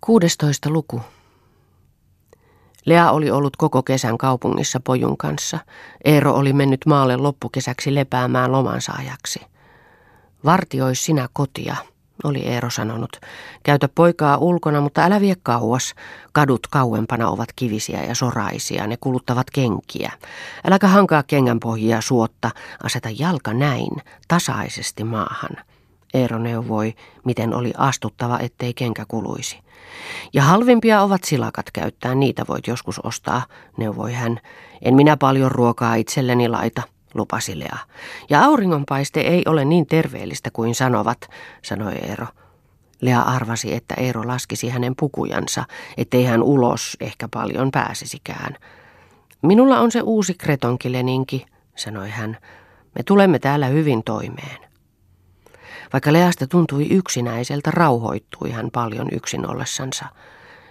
16. luku. Lea oli ollut koko kesän kaupungissa pojun kanssa. Eero oli mennyt maalle loppukesäksi lepäämään lomansa ajaksi. Vartiois sinä kotia, oli Eero sanonut. Käytä poikaa ulkona, mutta älä vie kauas. Kadut kauempana ovat kivisiä ja soraisia, ne kuluttavat kenkiä. Äläkä hankaa kengänpohjia suotta, aseta jalka näin, tasaisesti maahan. Eero neuvoi, miten oli astuttava, ettei kenkä kuluisi. Ja halvimpia ovat silakat käyttää, niitä voit joskus ostaa, neuvoi hän. En minä paljon ruokaa itselleni laita, lupasi Lea. Ja auringonpaiste ei ole niin terveellistä kuin sanovat, sanoi Eero. Lea arvasi, että Eero laskisi hänen pukujansa, ettei hän ulos ehkä paljon pääsisikään. Minulla on se uusi kretonkileninki, sanoi hän. Me tulemme täällä hyvin toimeen. Vaikka Leasta tuntui yksinäiseltä, rauhoittui hän paljon yksin ollessansa.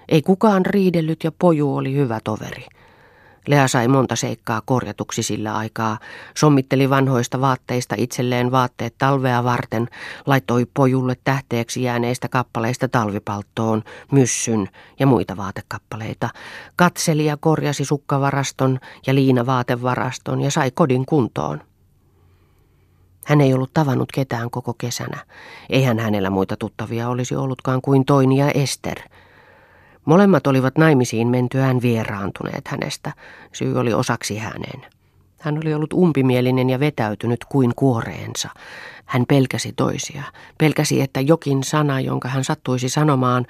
Ei kukaan riidellyt ja poju oli hyvä toveri. Lea sai monta seikkaa korjatuksi sillä aikaa, sommitteli vanhoista vaatteista itselleen vaatteet talvea varten, laittoi pojulle tähteeksi jääneistä kappaleista talvipalttoon, myssyn ja muita vaatekappaleita, katseli ja korjasi sukkavaraston ja liinavaatevaraston ja sai kodin kuntoon. Hän ei ollut tavannut ketään koko kesänä. Eihän hänellä muita tuttavia olisi ollutkaan kuin Toini ja Ester. Molemmat olivat naimisiin mentyään vieraantuneet hänestä. Syy oli osaksi hänen. Hän oli ollut umpimielinen ja vetäytynyt kuin kuoreensa. Hän pelkäsi toisia. Pelkäsi, että jokin sana, jonka hän sattuisi sanomaan,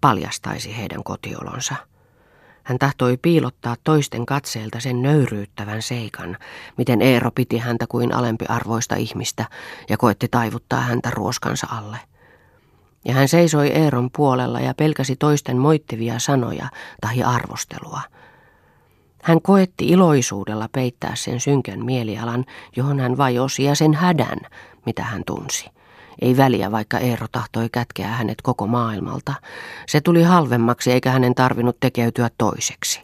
paljastaisi heidän kotiolonsa. Hän tahtoi piilottaa toisten katseelta sen nöyryyttävän seikan, miten Eero piti häntä kuin alempiarvoista ihmistä ja koetti taivuttaa häntä ruoskansa alle. Ja hän seisoi Eeron puolella ja pelkäsi toisten moittivia sanoja tai arvostelua. Hän koetti iloisuudella peittää sen synkän mielialan, johon hän vajosi ja sen hädän, mitä hän tunsi. Ei väliä, vaikka Eero tahtoi kätkeä hänet koko maailmalta. Se tuli halvemmaksi eikä hänen tarvinnut tekeytyä toiseksi.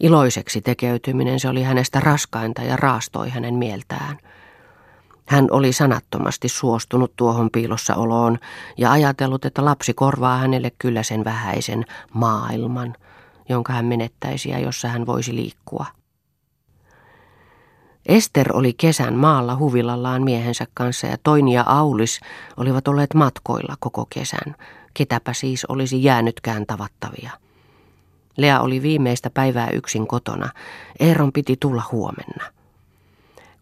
Iloiseksi tekeytyminen se oli hänestä raskainta ja raastoi hänen mieltään. Hän oli sanattomasti suostunut tuohon piilossa oloon ja ajatellut, että lapsi korvaa hänelle kyllä sen vähäisen maailman, jonka hän menettäisi ja jossa hän voisi liikkua. Ester oli kesän maalla huvilallaan miehensä kanssa ja Toini ja Aulis olivat olleet matkoilla koko kesän. Ketäpä siis olisi jäänytkään tavattavia. Lea oli viimeistä päivää yksin kotona. Eeron piti tulla huomenna.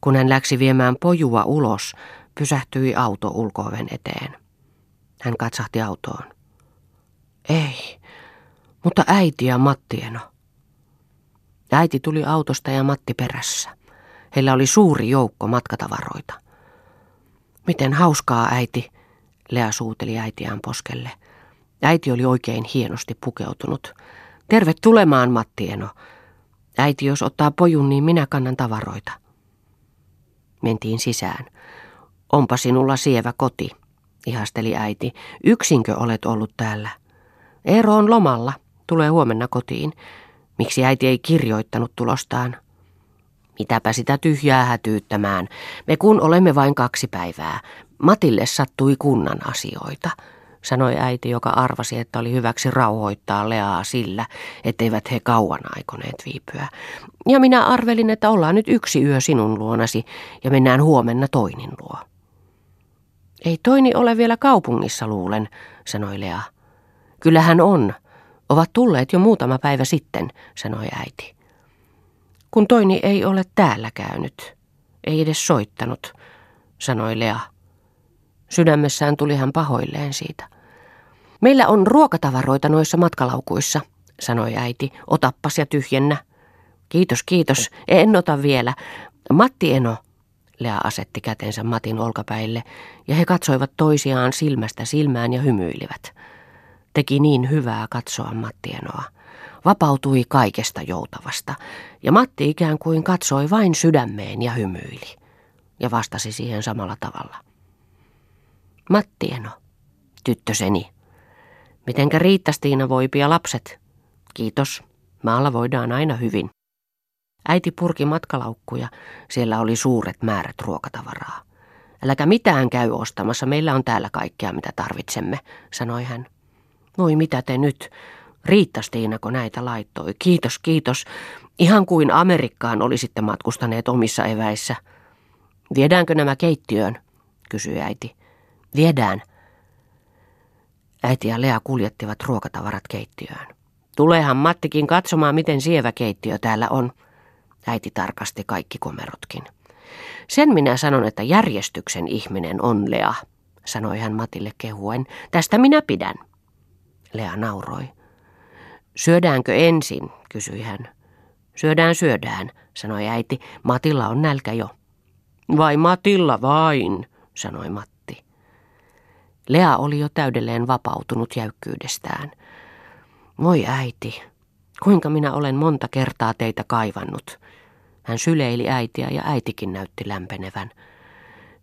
Kun hän läksi viemään pojua ulos, pysähtyi auto ulkooven eteen. Hän katsahti autoon. Ei, mutta äiti ja Mattieno. Äiti tuli autosta ja Matti perässä. Heillä oli suuri joukko matkatavaroita. Miten hauskaa, äiti, Lea suuteli äitiään poskelle. Äiti oli oikein hienosti pukeutunut. Terve tulemaan, Mattieno. Äiti, jos ottaa pojun, niin minä kannan tavaroita. Mentiin sisään. Onpa sinulla sievä koti, ihasteli äiti. Yksinkö olet ollut täällä? Eero on lomalla. Tulee huomenna kotiin. Miksi äiti ei kirjoittanut tulostaan? Mitäpä sitä tyhjää hätyyttämään. Me kun olemme vain kaksi päivää. Matille sattui kunnan asioita, sanoi äiti, joka arvasi, että oli hyväksi rauhoittaa Leaa sillä, etteivät he kauan aikoneet viipyä. Ja minä arvelin, että ollaan nyt yksi yö sinun luonasi ja mennään huomenna toinin luo. Ei toini ole vielä kaupungissa, luulen, sanoi Lea. Kyllä hän on. Ovat tulleet jo muutama päivä sitten, sanoi äiti kun toini ei ole täällä käynyt, ei edes soittanut, sanoi Lea. Sydämessään tuli hän pahoilleen siitä. Meillä on ruokatavaroita noissa matkalaukuissa, sanoi äiti. Otappas ja tyhjennä. Kiitos, kiitos. En ota vielä. Matti Eno. Lea asetti kätensä Matin olkapäille ja he katsoivat toisiaan silmästä silmään ja hymyilivät. Teki niin hyvää katsoa Matti Enoa vapautui kaikesta joutavasta, ja Matti ikään kuin katsoi vain sydämeen ja hymyili, ja vastasi siihen samalla tavalla. Mattieno, tyttöseni, mitenkä Riittastiina voipia lapset? Kiitos, maalla voidaan aina hyvin. Äiti purki matkalaukkuja, siellä oli suuret määrät ruokatavaraa. Äläkä mitään käy ostamassa, meillä on täällä kaikkea mitä tarvitsemme, sanoi hän. Voi mitä te nyt? Riitta Stiinako näitä laittoi? Kiitos, kiitos. Ihan kuin Amerikkaan olisitte matkustaneet omissa eväissä. Viedäänkö nämä keittiöön? kysyi äiti. Viedään. Äiti ja Lea kuljettivat ruokatavarat keittiöön. Tulehan Mattikin katsomaan, miten sievä keittiö täällä on. Äiti tarkasti kaikki komerotkin. Sen minä sanon, että järjestyksen ihminen on Lea, sanoi hän Matille kehuen. Tästä minä pidän. Lea nauroi. Syödäänkö ensin, kysyi hän. Syödään, syödään, sanoi äiti. Matilla on nälkä jo. Vai Matilla vain, sanoi Matti. Lea oli jo täydelleen vapautunut jäykkyydestään. Voi äiti, kuinka minä olen monta kertaa teitä kaivannut. Hän syleili äitiä ja äitikin näytti lämpenevän.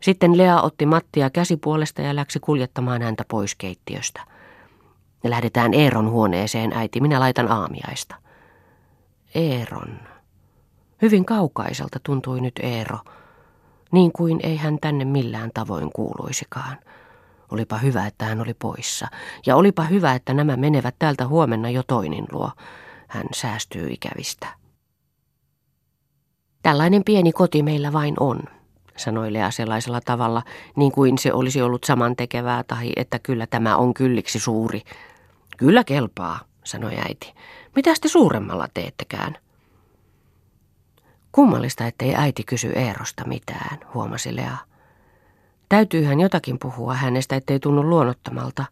Sitten Lea otti Mattia käsipuolesta ja läksi kuljettamaan häntä pois keittiöstä. Lähdetään Eeron huoneeseen, äiti. Minä laitan aamiaista. Eeron. Hyvin kaukaiselta tuntui nyt Eero, niin kuin ei hän tänne millään tavoin kuuluisikaan. Olipa hyvä, että hän oli poissa, ja olipa hyvä, että nämä menevät täältä huomenna jo toinin luo. Hän säästyy ikävistä. Tällainen pieni koti meillä vain on, sanoi Lea sellaisella tavalla, niin kuin se olisi ollut samantekevää tai että kyllä tämä on kylliksi suuri. Kyllä kelpaa, sanoi äiti. Mitä te suuremmalla teettekään? Kummallista, ettei äiti kysy Eerosta mitään, huomasi Lea. Täytyyhän jotakin puhua hänestä, ettei tunnu luonnottomalta.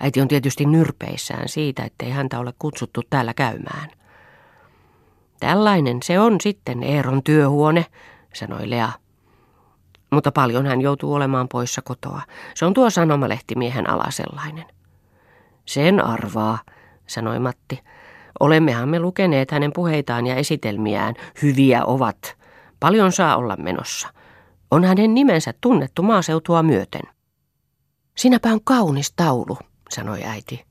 Äiti on tietysti nyrpeissään siitä, ettei häntä ole kutsuttu täällä käymään. Tällainen se on sitten Eeron työhuone, sanoi Lea. Mutta paljon hän joutuu olemaan poissa kotoa. Se on tuo sanomalehtimien ala sellainen. Sen arvaa, sanoi Matti. Olemmehan me lukeneet hänen puheitaan ja esitelmiään. Hyviä ovat. Paljon saa olla menossa. On hänen nimensä tunnettu maaseutua myöten. Sinäpä on kaunis taulu, sanoi äiti.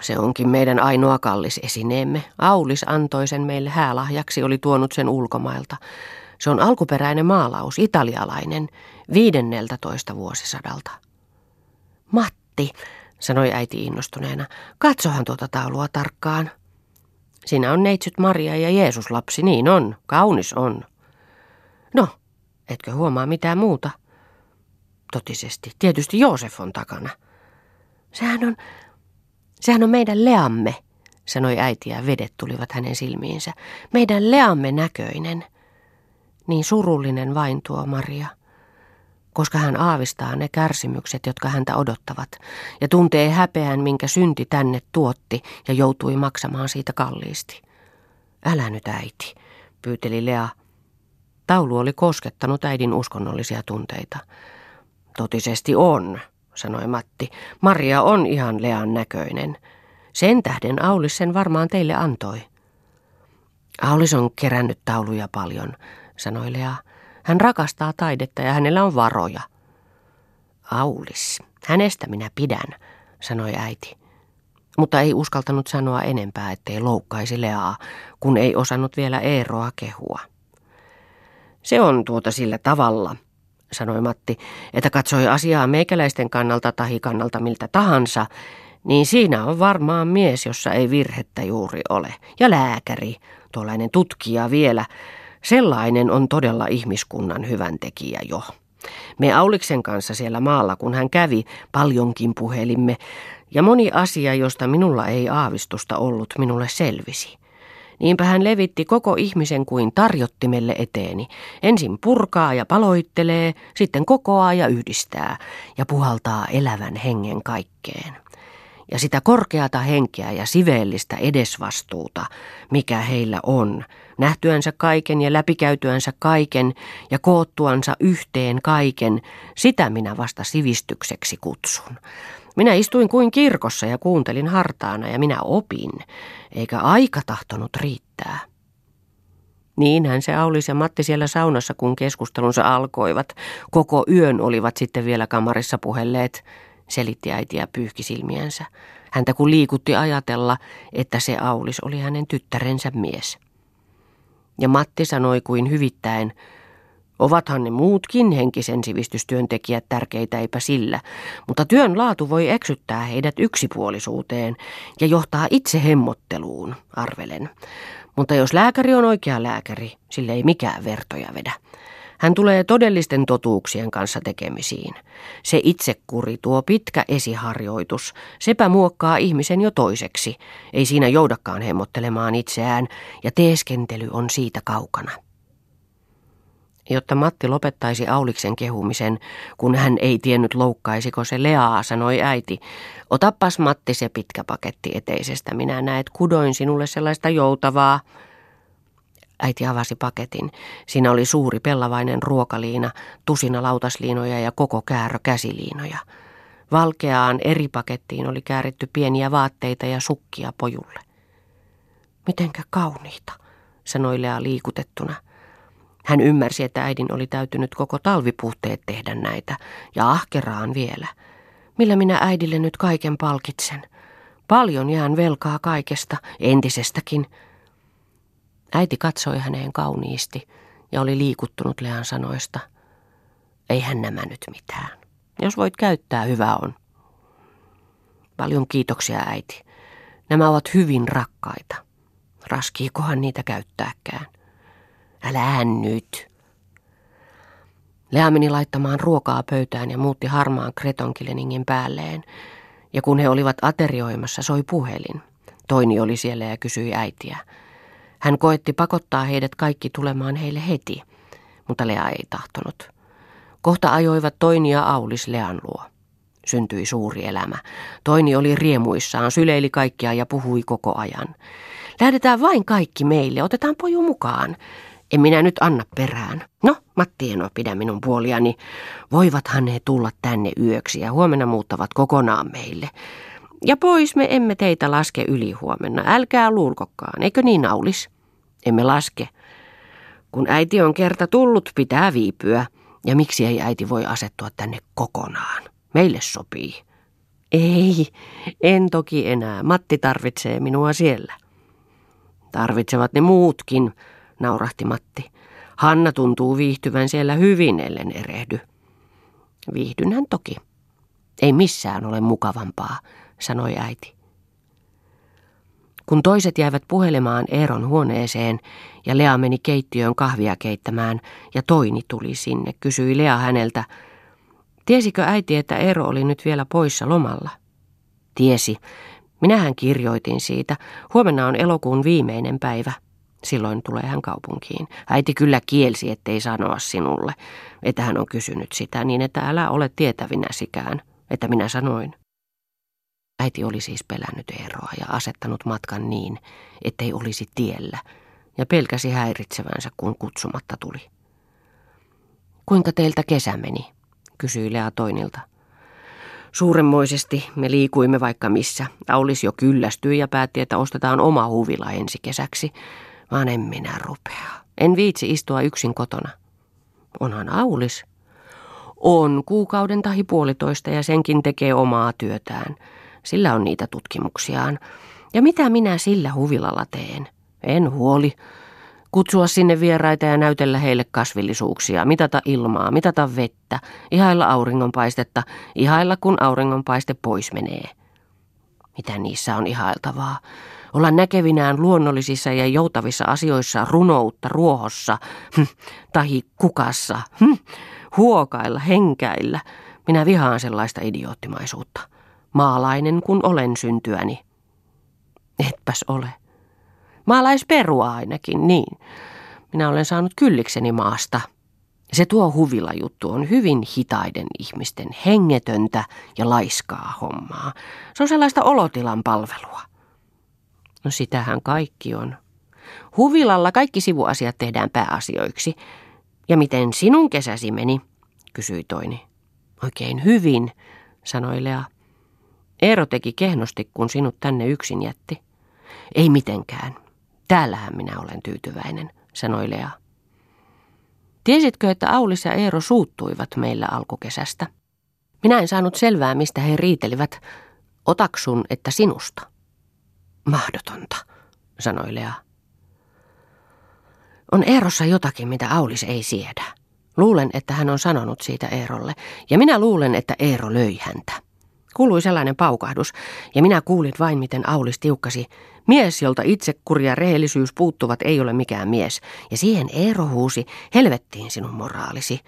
Se onkin meidän ainoa kallis esineemme. Aulis antoi sen meille häälahjaksi, oli tuonut sen ulkomailta. Se on alkuperäinen maalaus, italialainen, viidenneltä vuosisadalta. Matti, sanoi äiti innostuneena, katsohan tuota taulua tarkkaan. Siinä on neitsyt Maria ja Jeesus lapsi, niin on, kaunis on. No, etkö huomaa mitään muuta? Totisesti, tietysti Joosef on takana. Sehän on, sehän on meidän Leamme, sanoi äiti ja vedet tulivat hänen silmiinsä. Meidän Leamme näköinen. Niin surullinen vain tuo Maria koska hän aavistaa ne kärsimykset, jotka häntä odottavat, ja tuntee häpeän, minkä synti tänne tuotti ja joutui maksamaan siitä kalliisti. Älä nyt äiti, pyyteli Lea. Taulu oli koskettanut äidin uskonnollisia tunteita. Totisesti on, sanoi Matti. Maria on ihan Lean näköinen. Sen tähden Aulis sen varmaan teille antoi. Aulis on kerännyt tauluja paljon, sanoi Lea. Hän rakastaa taidetta ja hänellä on varoja. Aulis, hänestä minä pidän, sanoi äiti. Mutta ei uskaltanut sanoa enempää, ettei loukkaisi Leaa, kun ei osannut vielä Eeroa kehua. Se on tuota sillä tavalla, sanoi Matti, että katsoi asiaa meikäläisten kannalta tai kannalta miltä tahansa, niin siinä on varmaan mies, jossa ei virhettä juuri ole. Ja lääkäri, tuollainen tutkija vielä, Sellainen on todella ihmiskunnan hyvän tekijä jo. Me Auliksen kanssa siellä maalla, kun hän kävi, paljonkin puhelimme, ja moni asia, josta minulla ei aavistusta ollut, minulle selvisi. Niinpä hän levitti koko ihmisen kuin tarjottimelle eteeni. Ensin purkaa ja paloittelee, sitten kokoaa ja yhdistää ja puhaltaa elävän hengen kaikkeen ja sitä korkeata henkeä ja siveellistä edesvastuuta, mikä heillä on, nähtyänsä kaiken ja läpikäytyänsä kaiken ja koottuansa yhteen kaiken, sitä minä vasta sivistykseksi kutsun. Minä istuin kuin kirkossa ja kuuntelin hartaana ja minä opin, eikä aika tahtonut riittää. Niinhän se Aulis ja Matti siellä saunassa, kun keskustelunsa alkoivat. Koko yön olivat sitten vielä kamarissa puhelleet selitti äiti ja pyyhki silmiänsä. Häntä kun liikutti ajatella, että se Aulis oli hänen tyttärensä mies. Ja Matti sanoi kuin hyvittäen, Ovathan ne muutkin henkisen sivistystyöntekijät tärkeitä eipä sillä, mutta työn laatu voi eksyttää heidät yksipuolisuuteen ja johtaa itse hemmotteluun, arvelen. Mutta jos lääkäri on oikea lääkäri, sille ei mikään vertoja vedä. Hän tulee todellisten totuuksien kanssa tekemisiin. Se itsekuri, tuo pitkä esiharjoitus, sepä muokkaa ihmisen jo toiseksi. Ei siinä joudakaan hemmottelemaan itseään, ja teeskentely on siitä kaukana. Jotta Matti lopettaisi Auliksen kehumisen, kun hän ei tiennyt loukkaisiko se Leaa, sanoi äiti. Otappas Matti se pitkä paketti eteisestä, minä näet kudoin sinulle sellaista joutavaa. Äiti avasi paketin. Siinä oli suuri pellavainen ruokaliina, tusina lautasliinoja ja koko käärö käsiliinoja. Valkeaan eri pakettiin oli kääritty pieniä vaatteita ja sukkia pojulle. Mitenkä kauniita, sanoi Lea liikutettuna. Hän ymmärsi, että äidin oli täytynyt koko talvipuhteet tehdä näitä, ja ahkeraan vielä. Millä minä äidille nyt kaiken palkitsen? Paljon jään velkaa kaikesta, entisestäkin. Äiti katsoi häneen kauniisti ja oli liikuttunut Lean sanoista. Eihän nämä nyt mitään. Jos voit käyttää, hyvä on. Paljon kiitoksia, äiti. Nämä ovat hyvin rakkaita. Raskiikohan niitä käyttääkään. Älä nyt. Lea meni laittamaan ruokaa pöytään ja muutti harmaan kretonkileningin päälleen. Ja kun he olivat aterioimassa, soi puhelin. Toini oli siellä ja kysyi äitiä. Hän koetti pakottaa heidät kaikki tulemaan heille heti, mutta Lea ei tahtonut. Kohta ajoivat Toini ja Aulis Lean luo. Syntyi suuri elämä. Toini oli riemuissaan, syleili kaikkia ja puhui koko ajan. Lähdetään vain kaikki meille, otetaan poju mukaan. En minä nyt anna perään. No, Matti eno pidä minun puoliani. Voivathan he tulla tänne yöksi ja huomenna muuttavat kokonaan meille. Ja pois me emme teitä laske yli huomenna. Älkää luulkokaan, eikö niin Aulis? Emme laske. Kun äiti on kerta tullut, pitää viipyä. Ja miksi ei äiti voi asettua tänne kokonaan? Meille sopii. Ei, en toki enää. Matti tarvitsee minua siellä. Tarvitsevat ne muutkin, naurahti Matti. Hanna tuntuu viihtyvän siellä hyvin, ellen erehdy. Viihdynhän toki. Ei missään ole mukavampaa, sanoi äiti. Kun toiset jäivät puhelemaan Eeron huoneeseen ja Lea meni keittiöön kahvia keittämään ja Toini tuli sinne, kysyi Lea häneltä, tiesikö äiti, että Eero oli nyt vielä poissa lomalla? Tiesi. Minähän kirjoitin siitä. Huomenna on elokuun viimeinen päivä. Silloin tulee hän kaupunkiin. Äiti kyllä kielsi, ettei sanoa sinulle, että hän on kysynyt sitä, niin että älä ole tietävinäsikään, että minä sanoin. Äiti oli siis pelännyt eroa ja asettanut matkan niin, ettei olisi tiellä, ja pelkäsi häiritsevänsä, kun kutsumatta tuli. Kuinka teiltä kesä meni, kysyi Lea toinilta. Suuremmoisesti me liikuimme vaikka missä. Aulis jo kyllästyi ja päätti, että ostetaan oma huvila ensi kesäksi, vaan en minä rupea. En viitsi istua yksin kotona. Onhan Aulis. On kuukauden tahi puolitoista ja senkin tekee omaa työtään. Sillä on niitä tutkimuksiaan. Ja mitä minä sillä huvilalla teen? En huoli. Kutsua sinne vieraita ja näytellä heille kasvillisuuksia, mitata ilmaa, mitata vettä, ihailla auringonpaistetta, ihailla kun auringonpaiste pois menee. Mitä niissä on ihailtavaa? olla näkevinään luonnollisissa ja joutavissa asioissa runoutta ruohossa, hm, tahi kukassa, hm, huokailla, henkäillä. Minä vihaan sellaista idioottimaisuutta. Maalainen kun olen syntyäni. Etpäs ole. Maalaisperua ainakin, niin. Minä olen saanut kyllikseni maasta. Se tuo huvila juttu on hyvin hitaiden ihmisten hengetöntä ja laiskaa hommaa. Se on sellaista olotilan palvelua. No sitähän kaikki on. Huvilalla kaikki sivuasiat tehdään pääasioiksi. Ja miten sinun kesäsi meni? kysyi toini. Oikein hyvin, sanoi Lea. Eero teki kehnosti, kun sinut tänne yksin jätti. Ei mitenkään. Täällähän minä olen tyytyväinen, sanoi Lea. Tiesitkö, että Aulis ja Eero suuttuivat meillä alkukesästä? Minä en saanut selvää, mistä he riitelivät. Otaksun, että sinusta. Mahdotonta, sanoi Lea. On Eerossa jotakin, mitä Aulis ei siedä. Luulen, että hän on sanonut siitä Eerolle, ja minä luulen, että Eero löi häntä. Kuului sellainen paukahdus, ja minä kuulin vain, miten Aulis tiukkasi. Mies, jolta itsekuri rehellisyys puuttuvat, ei ole mikään mies. Ja siihen Eero huusi, helvettiin sinun moraalisi.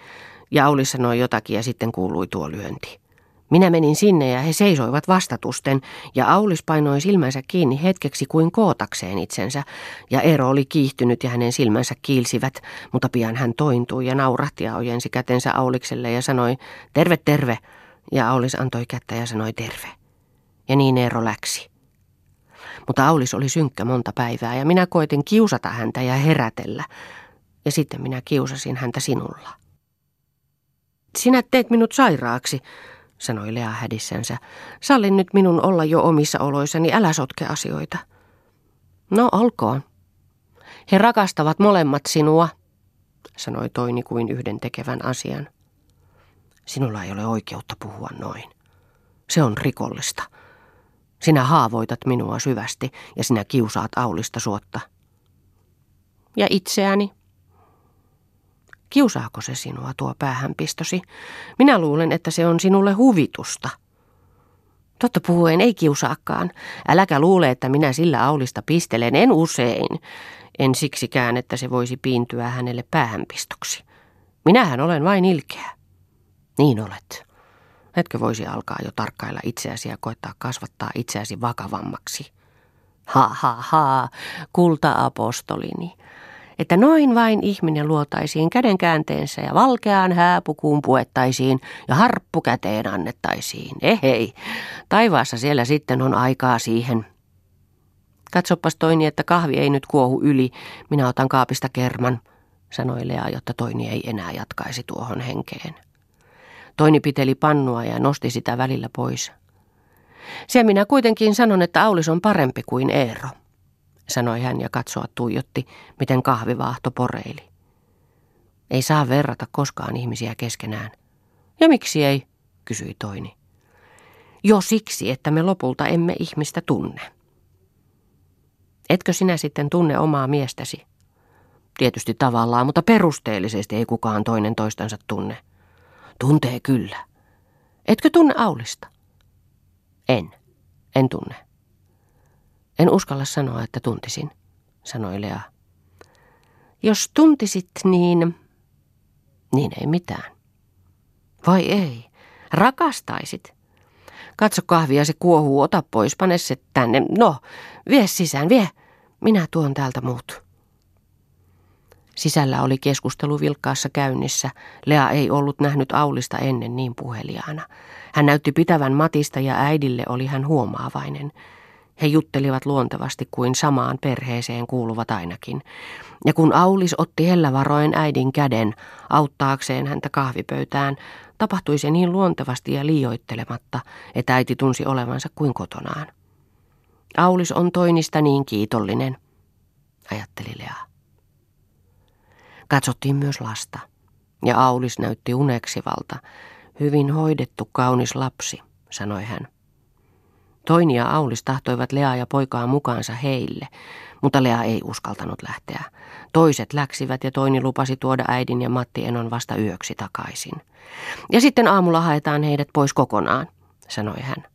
Ja Aulis sanoi jotakin ja sitten kuului tuo lyönti. Minä menin sinne ja he seisoivat vastatusten, ja Aulis painoi silmänsä kiinni hetkeksi kuin kootakseen itsensä, ja Eero oli kiihtynyt ja hänen silmänsä kiilsivät, mutta pian hän tointui ja naurahti ja ojensi kätensä Aulikselle ja sanoi, terve, terve, ja Aulis antoi kättä ja sanoi terve. Ja niin Eero läksi. Mutta Aulis oli synkkä monta päivää ja minä koitin kiusata häntä ja herätellä. Ja sitten minä kiusasin häntä sinulla. Sinä teet minut sairaaksi, sanoi Lea hädissänsä. Sallin nyt minun olla jo omissa oloissani, älä sotke asioita. No, olkoon. He rakastavat molemmat sinua, sanoi toini kuin yhden tekevän asian. Sinulla ei ole oikeutta puhua noin. Se on rikollista. Sinä haavoitat minua syvästi ja sinä kiusaat Aulista suotta. Ja itseäni, Kiusaako se sinua tuo päähänpistosi? Minä luulen, että se on sinulle huvitusta. Totta puhuen ei kiusaakaan. Äläkä luule, että minä sillä Aulista pistelen, en usein. En siksikään, että se voisi piintyä hänelle päähänpistoksi. Minähän olen vain ilkeä. Niin olet. Etkö voisi alkaa jo tarkkailla itseäsi ja koettaa kasvattaa itseäsi vakavammaksi? Ha ha ha, kulta-apostolini että noin vain ihminen luotaisiin käden käänteensä ja valkeaan hääpukuun puettaisiin ja harppu käteen annettaisiin. Ehei, taivaassa siellä sitten on aikaa siihen. Katsopas toini, että kahvi ei nyt kuohu yli, minä otan kaapista kerman, sanoi Lea, jotta toini ei enää jatkaisi tuohon henkeen. Toini piteli pannua ja nosti sitä välillä pois. Se minä kuitenkin sanon, että Aulis on parempi kuin Eero sanoi hän ja katsoa tuijotti, miten kahvivaahto poreili. Ei saa verrata koskaan ihmisiä keskenään. Ja miksi ei, kysyi toini. Jo siksi, että me lopulta emme ihmistä tunne. Etkö sinä sitten tunne omaa miestäsi? Tietysti tavallaan, mutta perusteellisesti ei kukaan toinen toistansa tunne. Tuntee kyllä. Etkö tunne Aulista? En. En tunne. En uskalla sanoa, että tuntisin, sanoi Lea. Jos tuntisit, niin... Niin ei mitään. Vai ei? Rakastaisit. Katso kahvia, se kuohuu, ota pois, pane se tänne. No, vie sisään, vie. Minä tuon täältä muut. Sisällä oli keskustelu vilkkaassa käynnissä. Lea ei ollut nähnyt Aulista ennen niin puheliaana. Hän näytti pitävän Matista ja äidille oli hän huomaavainen. He juttelivat luontevasti kuin samaan perheeseen kuuluvat ainakin. Ja kun Aulis otti hellävaroen äidin käden auttaakseen häntä kahvipöytään, tapahtui se niin luontevasti ja liioittelematta, että äiti tunsi olevansa kuin kotonaan. Aulis on toinista niin kiitollinen, ajatteli Lea. Katsottiin myös lasta, ja Aulis näytti uneksivalta. Hyvin hoidettu kaunis lapsi, sanoi hän. Toini ja Aulis tahtoivat Lea ja poikaa mukaansa heille, mutta Lea ei uskaltanut lähteä. Toiset läksivät ja Toini lupasi tuoda äidin ja Matti Enon vasta yöksi takaisin. Ja sitten aamulla haetaan heidät pois kokonaan, sanoi hän.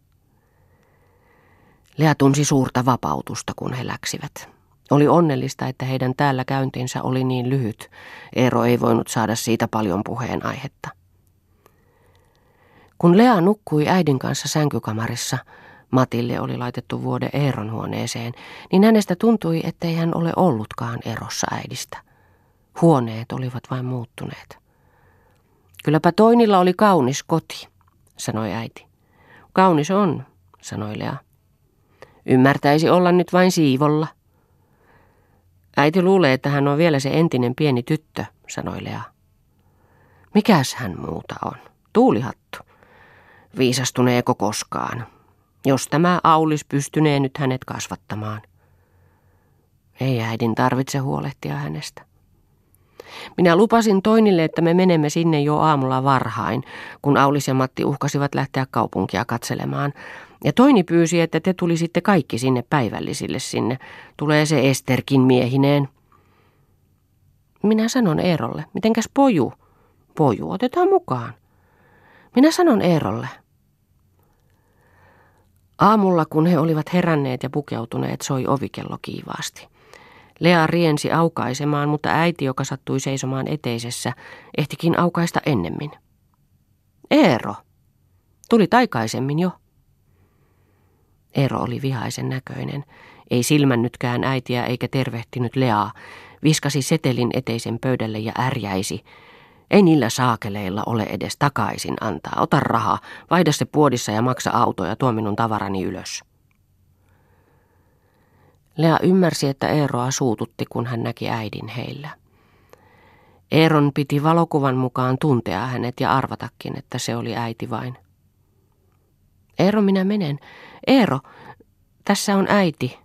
Lea tunsi suurta vapautusta, kun he läksivät. Oli onnellista, että heidän täällä käyntinsä oli niin lyhyt. Eero ei voinut saada siitä paljon puheenaihetta. Kun Lea nukkui äidin kanssa sänkykamarissa, Matille oli laitettu vuode Eeron huoneeseen, niin hänestä tuntui, ettei hän ole ollutkaan erossa äidistä. Huoneet olivat vain muuttuneet. Kylläpä Toinilla oli kaunis koti, sanoi äiti. Kaunis on, sanoi Lea. Ymmärtäisi olla nyt vain siivolla. Äiti luulee, että hän on vielä se entinen pieni tyttö, sanoi Lea. Mikäs hän muuta on? Tuulihattu. Viisastuneeko koskaan? jos tämä Aulis pystynee nyt hänet kasvattamaan. Ei äidin tarvitse huolehtia hänestä. Minä lupasin Toinille, että me menemme sinne jo aamulla varhain, kun Aulis ja Matti uhkasivat lähteä kaupunkia katselemaan. Ja Toini pyysi, että te tulisitte kaikki sinne päivällisille sinne. Tulee se Esterkin miehineen. Minä sanon Eerolle, mitenkäs poju? Poju otetaan mukaan. Minä sanon Eerolle. Aamulla, kun he olivat heränneet ja pukeutuneet, soi ovikello kiivaasti. Lea riensi aukaisemaan, mutta äiti, joka sattui seisomaan eteisessä, ehtikin aukaista ennemmin. Eero! Tuli taikaisemmin jo. Eero oli vihaisen näköinen. Ei silmännytkään äitiä eikä tervehtinyt Leaa. Viskasi setelin eteisen pöydälle ja ärjäisi. Ei niillä saakeleilla ole edes takaisin antaa. Ota raha, vaihda se puodissa ja maksa auto ja tuo minun tavarani ylös. Lea ymmärsi, että Eeroa suututti, kun hän näki äidin heillä. Eeron piti valokuvan mukaan tuntea hänet ja arvatakin, että se oli äiti vain. Eero, minä menen. Eero, tässä on äiti.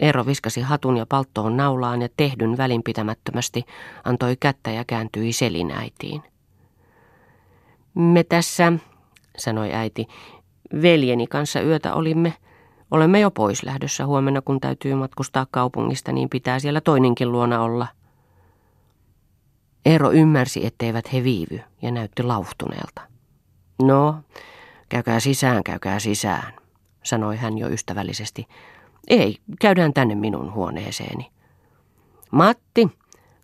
Eero viskasi hatun ja palttoon naulaan ja tehdyn välinpitämättömästi antoi kättä ja kääntyi selin äitiin. Me tässä, sanoi äiti, veljeni kanssa yötä olimme. Olemme jo pois lähdössä huomenna, kun täytyy matkustaa kaupungista, niin pitää siellä toinenkin luona olla. Eero ymmärsi, etteivät he viivy ja näytti lauhtuneelta. No, käykää sisään, käykää sisään, sanoi hän jo ystävällisesti. Ei, käydään tänne minun huoneeseeni. Matti,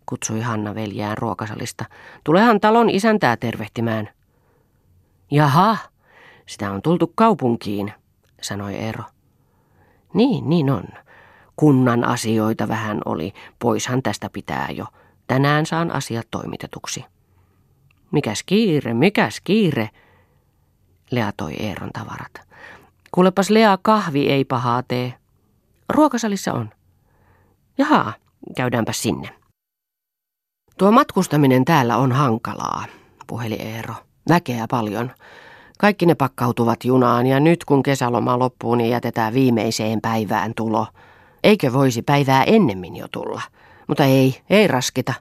kutsui Hanna veljään ruokasalista. Tulehan talon isäntää tervehtimään. Jaha, sitä on tultu kaupunkiin, sanoi Eero. Niin, niin on. Kunnan asioita vähän oli, poishan tästä pitää jo. Tänään saan asiat toimitetuksi. Mikäs kiire, mikäs kiire? Lea toi Eeron tavarat. Kuulepas Lea, kahvi ei pahaa tee. Ruokasalissa on. Jaha, käydäänpä sinne. Tuo matkustaminen täällä on hankalaa, puheli Eero. Väkeä paljon. Kaikki ne pakkautuvat junaan ja nyt kun kesäloma loppuu, niin jätetään viimeiseen päivään tulo. Eikö voisi päivää ennemmin jo tulla? Mutta ei, ei raskita.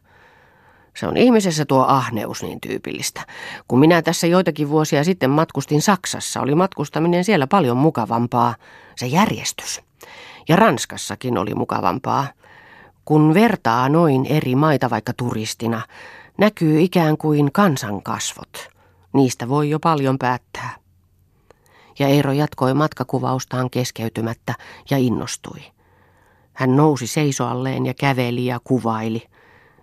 Se on ihmisessä tuo ahneus niin tyypillistä. Kun minä tässä joitakin vuosia sitten matkustin Saksassa, oli matkustaminen siellä paljon mukavampaa. Se järjestys. Ja Ranskassakin oli mukavampaa. Kun vertaa noin eri maita vaikka turistina, näkyy ikään kuin kansankasvot. Niistä voi jo paljon päättää. Ja Eero jatkoi matkakuvaustaan keskeytymättä ja innostui. Hän nousi seisoalleen ja käveli ja kuvaili.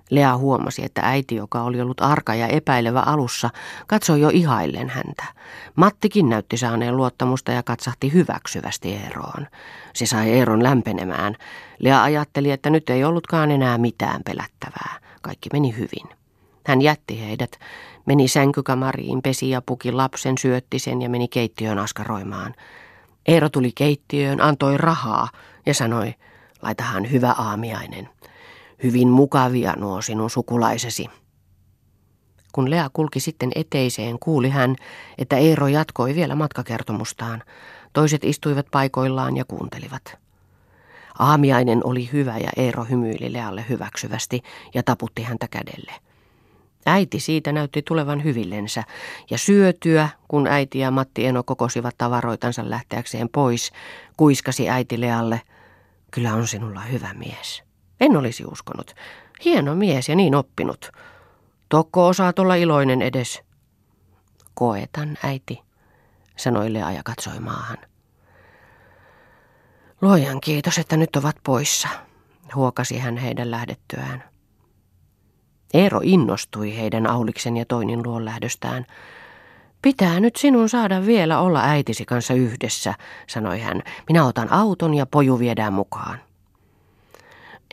Lea huomasi, että äiti, joka oli ollut arka ja epäilevä alussa, katsoi jo ihaillen häntä. Mattikin näytti saaneen luottamusta ja katsahti hyväksyvästi Eeroon. Se sai Eeron lämpenemään. Lea ajatteli, että nyt ei ollutkaan enää mitään pelättävää. Kaikki meni hyvin. Hän jätti heidät, meni sänkykamariin, pesi ja puki lapsen, syötti sen ja meni keittiöön askaroimaan. Eero tuli keittiöön, antoi rahaa ja sanoi, laitahan hyvä aamiainen. Hyvin mukavia nuo sinun sukulaisesi. Kun Lea kulki sitten eteiseen, kuuli hän, että Eero jatkoi vielä matkakertomustaan. Toiset istuivat paikoillaan ja kuuntelivat. Aamiainen oli hyvä ja Eero hymyili Lealle hyväksyvästi ja taputti häntä kädelle. Äiti siitä näytti tulevan hyvillensä, ja syötyä, kun äiti ja Matti Eno kokosivat tavaroitansa lähteäkseen pois, kuiskasi äiti Lealle, kyllä on sinulla hyvä mies. En olisi uskonut. Hieno mies ja niin oppinut. Tokko osaat olla iloinen edes. Koetan, äiti, sanoi Lea ja katsoi maahan. Luojan kiitos, että nyt ovat poissa, huokasi hän heidän lähdettyään. Eero innostui heidän Auliksen ja Toinin luon lähdöstään. Pitää nyt sinun saada vielä olla äitisi kanssa yhdessä, sanoi hän. Minä otan auton ja poju viedään mukaan.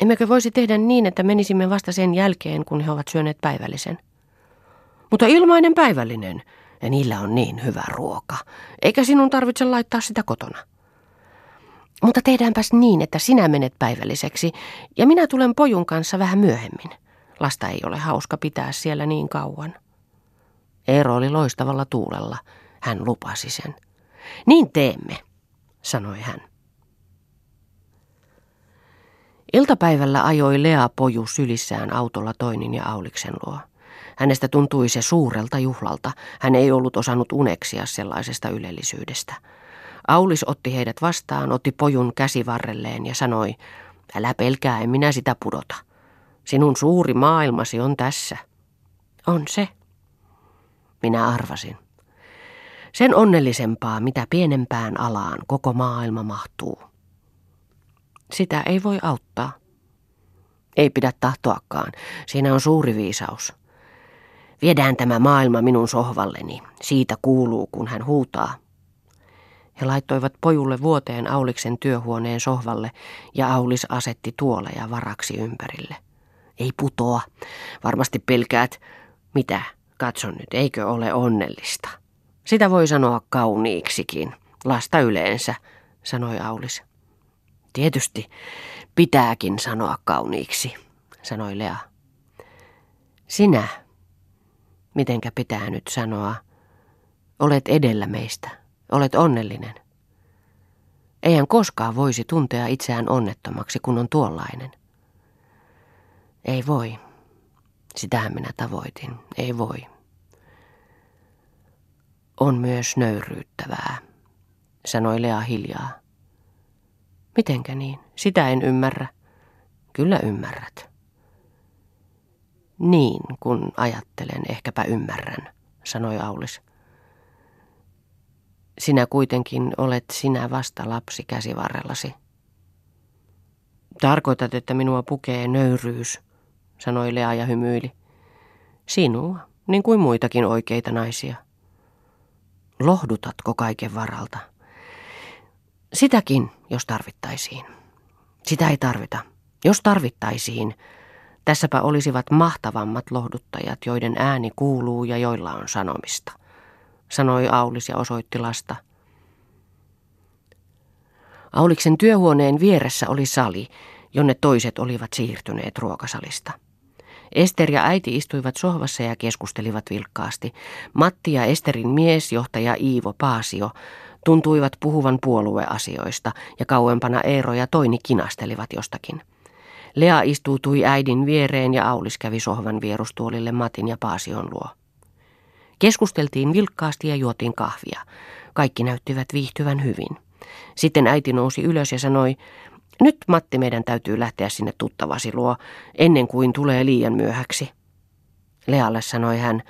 Emmekö voisi tehdä niin, että menisimme vasta sen jälkeen, kun he ovat syöneet päivällisen? Mutta ilmainen päivällinen, ja niillä on niin hyvä ruoka, eikä sinun tarvitse laittaa sitä kotona. Mutta tehdäänpäs niin, että sinä menet päivälliseksi, ja minä tulen pojun kanssa vähän myöhemmin. Lasta ei ole hauska pitää siellä niin kauan. Eero oli loistavalla tuulella. Hän lupasi sen. Niin teemme, sanoi hän. Iltapäivällä ajoi Lea poju sylissään autolla Toinin ja Auliksen luo. Hänestä tuntui se suurelta juhlalta. Hän ei ollut osannut uneksia sellaisesta ylellisyydestä. Aulis otti heidät vastaan, otti pojun käsivarrelleen ja sanoi, älä pelkää, en minä sitä pudota. Sinun suuri maailmasi on tässä. On se, minä arvasin. Sen onnellisempaa, mitä pienempään alaan koko maailma mahtuu. Sitä ei voi auttaa. Ei pidä tahtoakaan, siinä on suuri viisaus. Viedään tämä maailma minun sohvalleni, siitä kuuluu, kun hän huutaa. He laittoivat pojulle vuoteen Auliksen työhuoneen sohvalle ja Aulis asetti tuoleja varaksi ympärille. Ei putoa, varmasti pelkäät, mitä, katson nyt, eikö ole onnellista. Sitä voi sanoa kauniiksikin, lasta yleensä, sanoi Aulis. Tietysti pitääkin sanoa kauniiksi, sanoi Lea. Sinä, mitenkä pitää nyt sanoa, olet edellä meistä, olet onnellinen. Eihän koskaan voisi tuntea itseään onnettomaksi, kun on tuollainen. Ei voi. Sitähän minä tavoitin. Ei voi. On myös nöyryyttävää, sanoi Lea hiljaa. Mitenkä niin? Sitä en ymmärrä. Kyllä ymmärrät. Niin, kun ajattelen, ehkäpä ymmärrän, sanoi Aulis. Sinä kuitenkin olet sinä vasta lapsi käsivarrellasi. Tarkoitat, että minua pukee nöyryys, sanoi Lea ja hymyili. Sinua, niin kuin muitakin oikeita naisia. Lohdutatko kaiken varalta? Sitäkin, jos tarvittaisiin. Sitä ei tarvita. Jos tarvittaisiin, tässäpä olisivat mahtavammat lohduttajat, joiden ääni kuuluu ja joilla on sanomista, sanoi Aulis ja osoitti lasta. Auliksen työhuoneen vieressä oli sali, jonne toiset olivat siirtyneet ruokasalista. Ester ja äiti istuivat sohvassa ja keskustelivat vilkkaasti. Matti ja Esterin mies, johtaja Iivo Paasio, tuntuivat puhuvan puolueasioista ja kauempana Eero ja Toini kinastelivat jostakin. Lea istuutui äidin viereen ja Aulis kävi sohvan vierustuolille Matin ja Paasion luo. Keskusteltiin vilkkaasti ja juotiin kahvia. Kaikki näyttivät viihtyvän hyvin. Sitten äiti nousi ylös ja sanoi, nyt Matti meidän täytyy lähteä sinne tuttavasi luo, ennen kuin tulee liian myöhäksi. Lealle sanoi hän,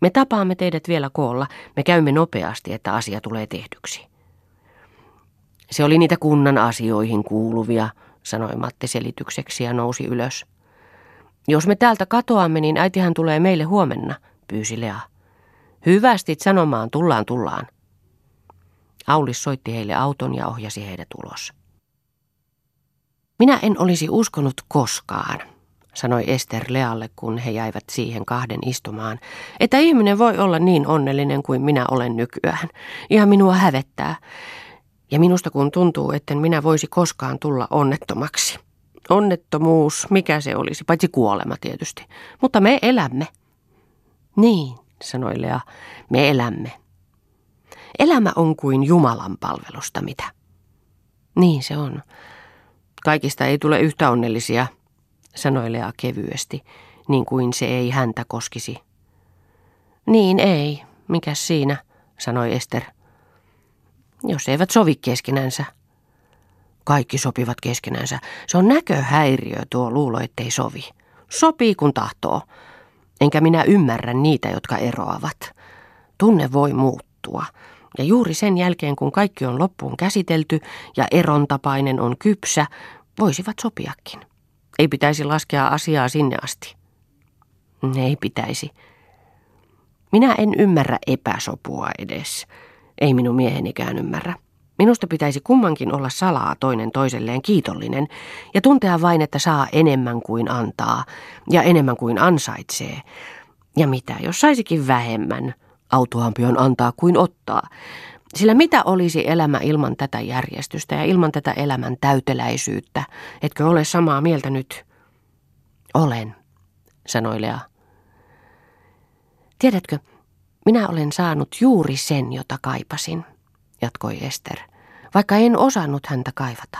me tapaamme teidät vielä koolla, me käymme nopeasti, että asia tulee tehdyksi. Se oli niitä kunnan asioihin kuuluvia, sanoi Matti selitykseksi ja nousi ylös. Jos me täältä katoamme, niin äitihän tulee meille huomenna, pyysi Lea. Hyvästi sanomaan, tullaan, tullaan. Aulis soitti heille auton ja ohjasi heidät ulos. Minä en olisi uskonut koskaan, sanoi Ester Lealle, kun he jäivät siihen kahden istumaan, että ihminen voi olla niin onnellinen kuin minä olen nykyään. Ja minua hävettää. Ja minusta kun tuntuu, etten minä voisi koskaan tulla onnettomaksi. Onnettomuus, mikä se olisi, paitsi kuolema tietysti. Mutta me elämme. Niin, sanoi Lea, me elämme. Elämä on kuin Jumalan palvelusta mitä. Niin se on. Kaikista ei tule yhtä onnellisia, sanoi Lea kevyesti, niin kuin se ei häntä koskisi. Niin ei, mikä siinä, sanoi Ester. Jos eivät sovi keskenänsä. Kaikki sopivat keskenänsä. Se on näköhäiriö tuo luulo, ettei sovi. Sopii kun tahtoo. Enkä minä ymmärrä niitä, jotka eroavat. Tunne voi muuttua. Ja juuri sen jälkeen, kun kaikki on loppuun käsitelty ja eron tapainen on kypsä, voisivat sopiakin. Ei pitäisi laskea asiaa sinne asti. Ei pitäisi. Minä en ymmärrä epäsopua edes. Ei minun miehenikään ymmärrä. Minusta pitäisi kummankin olla salaa toinen toiselleen kiitollinen ja tuntea vain, että saa enemmän kuin antaa ja enemmän kuin ansaitsee. Ja mitä, jos saisikin vähemmän? Autoampi on antaa kuin ottaa. Sillä mitä olisi elämä ilman tätä järjestystä ja ilman tätä elämän täyteläisyyttä? Etkö ole samaa mieltä nyt? Olen, sanoi Lea. Tiedätkö, minä olen saanut juuri sen, jota kaipasin, jatkoi Ester, vaikka en osannut häntä kaivata.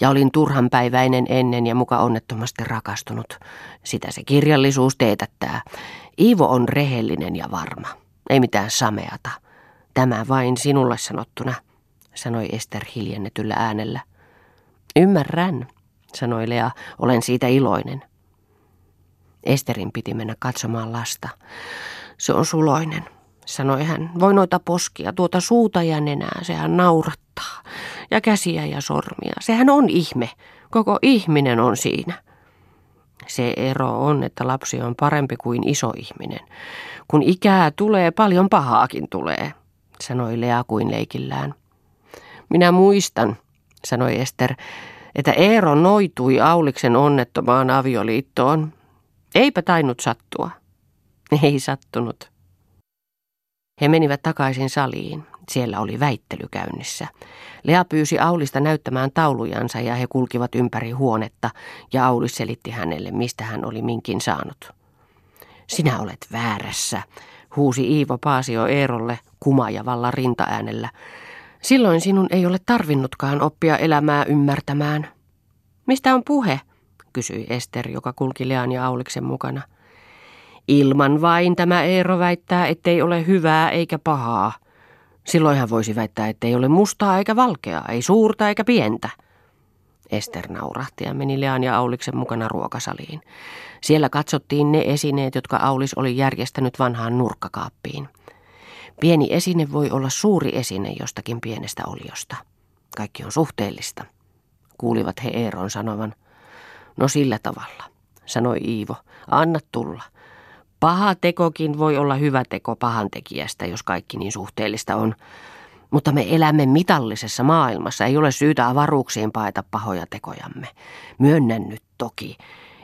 Ja olin turhanpäiväinen ennen ja muka onnettomasti rakastunut. Sitä se kirjallisuus teetättää. Iivo on rehellinen ja varma. Ei mitään sameata. Tämä vain sinulle sanottuna, sanoi Ester hiljennetyllä äänellä. Ymmärrän, sanoi Lea, olen siitä iloinen. Esterin piti mennä katsomaan lasta. Se on suloinen, sanoi hän. Voi noita poskia, tuota suuta ja nenää, sehän naurattaa. Ja käsiä ja sormia, sehän on ihme. Koko ihminen on siinä. Se ero on, että lapsi on parempi kuin iso ihminen. Kun ikää tulee, paljon pahaakin tulee, sanoi Lea kuin leikillään. Minä muistan, sanoi Ester, että Eero noitui Auliksen onnettomaan avioliittoon. Eipä tainnut sattua. Ei sattunut. He menivät takaisin saliin. Siellä oli väittely käynnissä. Lea pyysi Aulista näyttämään taulujansa ja he kulkivat ympäri huonetta ja Aulis selitti hänelle, mistä hän oli minkin saanut. Sinä olet väärässä, huusi Iivo Paasio Eerolle kumajavalla rintaäänellä. Silloin sinun ei ole tarvinnutkaan oppia elämää ymmärtämään. Mistä on puhe? kysyi Ester, joka kulki Lean ja Auliksen mukana. Ilman vain tämä Eero väittää, ettei ole hyvää eikä pahaa. Silloin hän voisi väittää, ettei ole mustaa eikä valkeaa, ei suurta eikä pientä. Ester naurahti ja meni Lean ja Auliksen mukana ruokasaliin. Siellä katsottiin ne esineet, jotka Aulis oli järjestänyt vanhaan nurkkakaappiin. Pieni esine voi olla suuri esine jostakin pienestä oliosta. Kaikki on suhteellista, kuulivat he Eeron sanovan. No sillä tavalla, sanoi Iivo. Anna tulla. Paha tekokin voi olla hyvä teko pahan tekijästä, jos kaikki niin suhteellista on. Mutta me elämme mitallisessa maailmassa, ei ole syytä avaruuksiin paeta pahoja tekojamme. Myönnän nyt toki,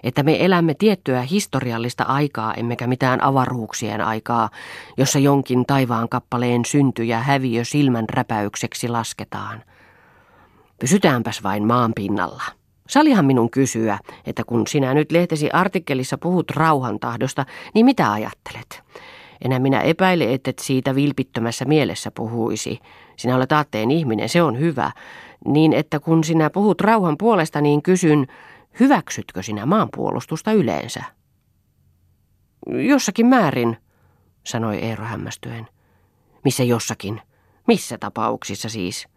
että me elämme tiettyä historiallista aikaa, emmekä mitään avaruuksien aikaa, jossa jonkin taivaan kappaleen synty ja häviö silmän räpäykseksi lasketaan. Pysytäänpäs vain maan pinnalla. Salihan minun kysyä, että kun sinä nyt lehtesi artikkelissa puhut rauhan tahdosta, niin mitä ajattelet? Enää minä epäile, että et siitä vilpittömässä mielessä puhuisi. Sinä olet aatteen ihminen, se on hyvä. Niin että kun sinä puhut rauhan puolesta, niin kysyn, hyväksytkö sinä maanpuolustusta yleensä? Jossakin määrin, sanoi Eero hämmästyen. Missä jossakin? Missä tapauksissa siis?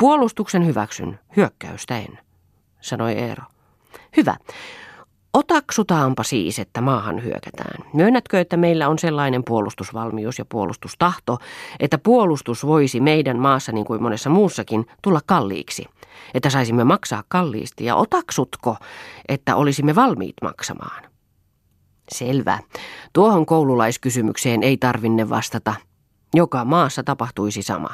Puolustuksen hyväksyn, hyökkäystä en sanoi Eero. Hyvä. Otaksutaanpa siis, että maahan hyökätään. Myönnätkö, että meillä on sellainen puolustusvalmius ja puolustustahto, että puolustus voisi meidän maassa niin kuin monessa muussakin tulla kalliiksi? Että saisimme maksaa kalliisti ja otaksutko, että olisimme valmiit maksamaan? Selvä. Tuohon koululaiskysymykseen ei tarvinne vastata. Joka maassa tapahtuisi sama.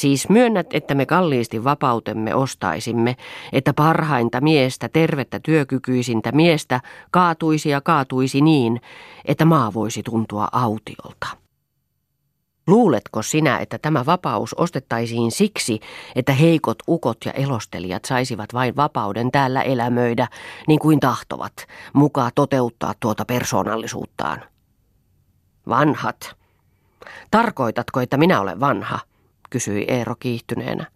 Siis myönnät, että me kalliisti vapautemme ostaisimme, että parhainta miestä, tervettä työkykyisintä miestä kaatuisi ja kaatuisi niin, että maa voisi tuntua autiolta. Luuletko sinä, että tämä vapaus ostettaisiin siksi, että heikot ukot ja elostelijat saisivat vain vapauden täällä elämöidä, niin kuin tahtovat, mukaan toteuttaa tuota persoonallisuuttaan? Vanhat. Tarkoitatko, että minä olen vanha? Kysyi Eero kiihtyneenä.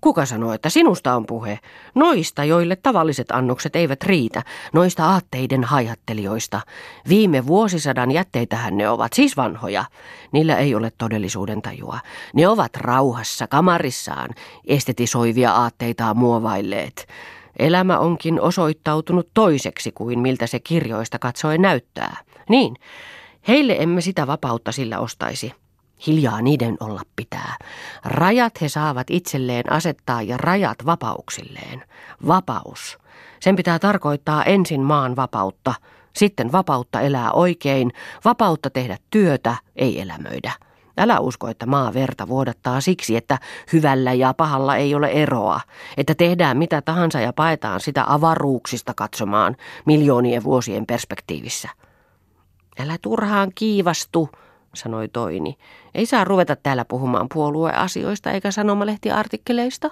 Kuka sanoo, että sinusta on puhe? Noista, joille tavalliset annokset eivät riitä, noista aatteiden haihattelijoista. Viime vuosisadan jätteitähän ne ovat, siis vanhoja. Niillä ei ole todellisuuden tajua. Ne ovat rauhassa, kamarissaan, estetisoivia aatteitaan muovailleet. Elämä onkin osoittautunut toiseksi kuin miltä se kirjoista katsoen näyttää. Niin, heille emme sitä vapautta sillä ostaisi. Hiljaa niiden olla pitää. Rajat he saavat itselleen asettaa ja rajat vapauksilleen. Vapaus. Sen pitää tarkoittaa ensin maan vapautta, sitten vapautta elää oikein, vapautta tehdä työtä, ei elämöidä. Älä usko, että maa verta vuodattaa siksi, että hyvällä ja pahalla ei ole eroa, että tehdään mitä tahansa ja paetaan sitä avaruuksista katsomaan miljoonien vuosien perspektiivissä. Älä turhaan kiivastu, sanoi Toini. Ei saa ruveta täällä puhumaan puolueasioista eikä sanomalehtiartikkeleista.